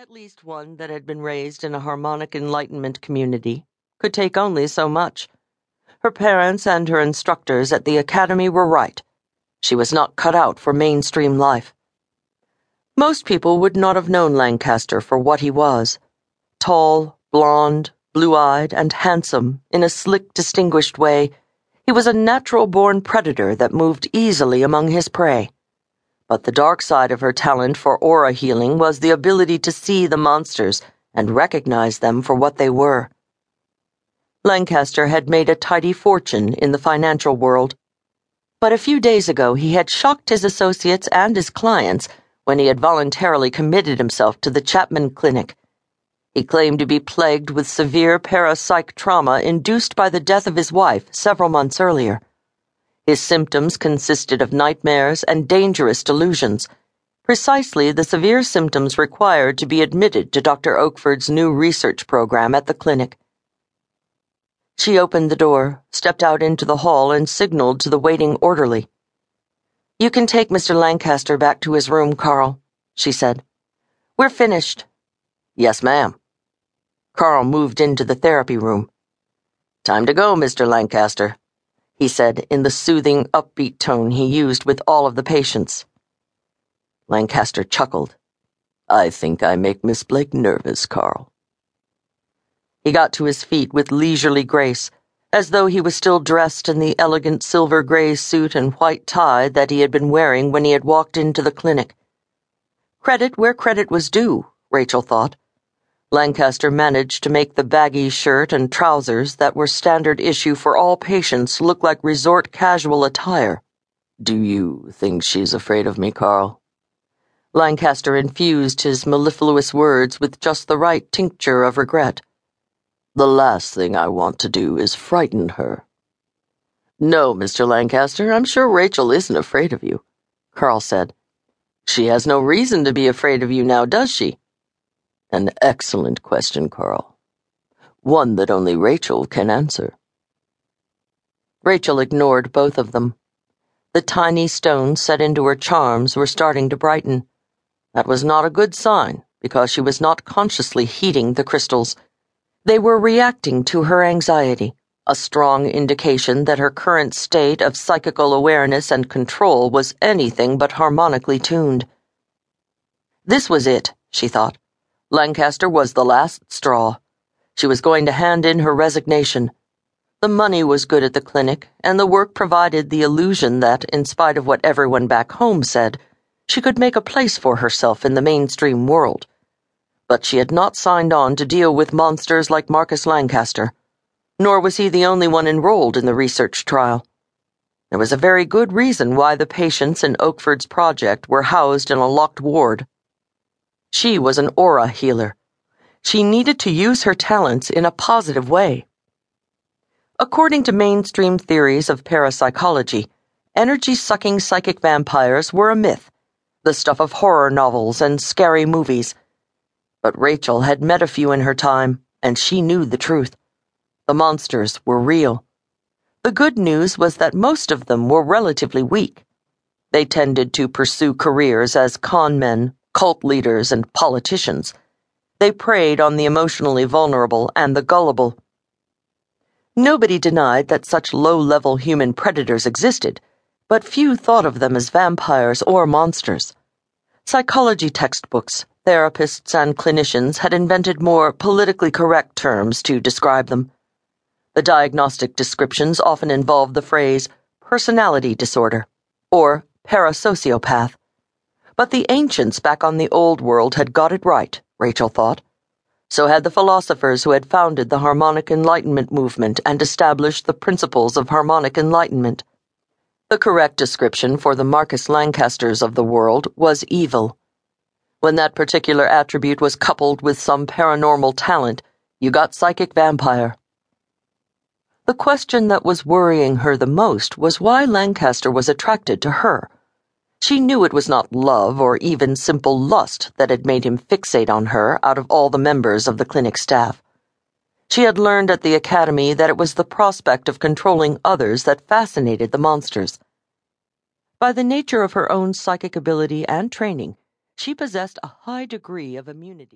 At least one that had been raised in a harmonic enlightenment community could take only so much. Her parents and her instructors at the academy were right. She was not cut out for mainstream life. Most people would not have known Lancaster for what he was tall, blond, blue eyed, and handsome in a slick, distinguished way. He was a natural born predator that moved easily among his prey. But the dark side of her talent for aura healing was the ability to see the monsters and recognize them for what they were. Lancaster had made a tidy fortune in the financial world. But a few days ago, he had shocked his associates and his clients when he had voluntarily committed himself to the Chapman Clinic. He claimed to be plagued with severe parapsych trauma induced by the death of his wife several months earlier. His symptoms consisted of nightmares and dangerous delusions, precisely the severe symptoms required to be admitted to Dr. Oakford's new research program at the clinic. She opened the door, stepped out into the hall, and signaled to the waiting orderly. You can take Mr. Lancaster back to his room, Carl, she said. We're finished. Yes, ma'am. Carl moved into the therapy room. Time to go, Mr. Lancaster he said in the soothing, upbeat tone he used with all of the patients. Lancaster chuckled. I think I make Miss Blake nervous, Carl. He got to his feet with leisurely grace, as though he was still dressed in the elegant silver gray suit and white tie that he had been wearing when he had walked into the clinic. Credit where credit was due, Rachel thought. Lancaster managed to make the baggy shirt and trousers that were standard issue for all patients look like resort casual attire. Do you think she's afraid of me, Carl? Lancaster infused his mellifluous words with just the right tincture of regret. The last thing I want to do is frighten her. No, Mr. Lancaster, I'm sure Rachel isn't afraid of you, Carl said. She has no reason to be afraid of you now, does she? An excellent question, Carl. One that only Rachel can answer. Rachel ignored both of them. The tiny stones set into her charms were starting to brighten. That was not a good sign, because she was not consciously heating the crystals. They were reacting to her anxiety, a strong indication that her current state of psychical awareness and control was anything but harmonically tuned. This was it, she thought. Lancaster was the last straw. She was going to hand in her resignation. The money was good at the clinic, and the work provided the illusion that, in spite of what everyone back home said, she could make a place for herself in the mainstream world. But she had not signed on to deal with monsters like Marcus Lancaster, nor was he the only one enrolled in the research trial. There was a very good reason why the patients in Oakford's project were housed in a locked ward. She was an aura healer. She needed to use her talents in a positive way. According to mainstream theories of parapsychology, energy sucking psychic vampires were a myth, the stuff of horror novels and scary movies. But Rachel had met a few in her time, and she knew the truth. The monsters were real. The good news was that most of them were relatively weak. They tended to pursue careers as con men, cult leaders, and politicians. They preyed on the emotionally vulnerable and the gullible. Nobody denied that such low level human predators existed, but few thought of them as vampires or monsters. Psychology textbooks, therapists, and clinicians had invented more politically correct terms to describe them. The diagnostic descriptions often involved the phrase personality disorder or parasociopath. But the ancients back on the old world had got it right, Rachel thought. So had the philosophers who had founded the harmonic enlightenment movement and established the principles of harmonic enlightenment. The correct description for the Marcus Lancasters of the world was evil. When that particular attribute was coupled with some paranormal talent, you got psychic vampire. The question that was worrying her the most was why Lancaster was attracted to her. She knew it was not love or even simple lust that had made him fixate on her out of all the members of the clinic staff. She had learned at the academy that it was the prospect of controlling others that fascinated the monsters. By the nature of her own psychic ability and training, she possessed a high degree of immunity.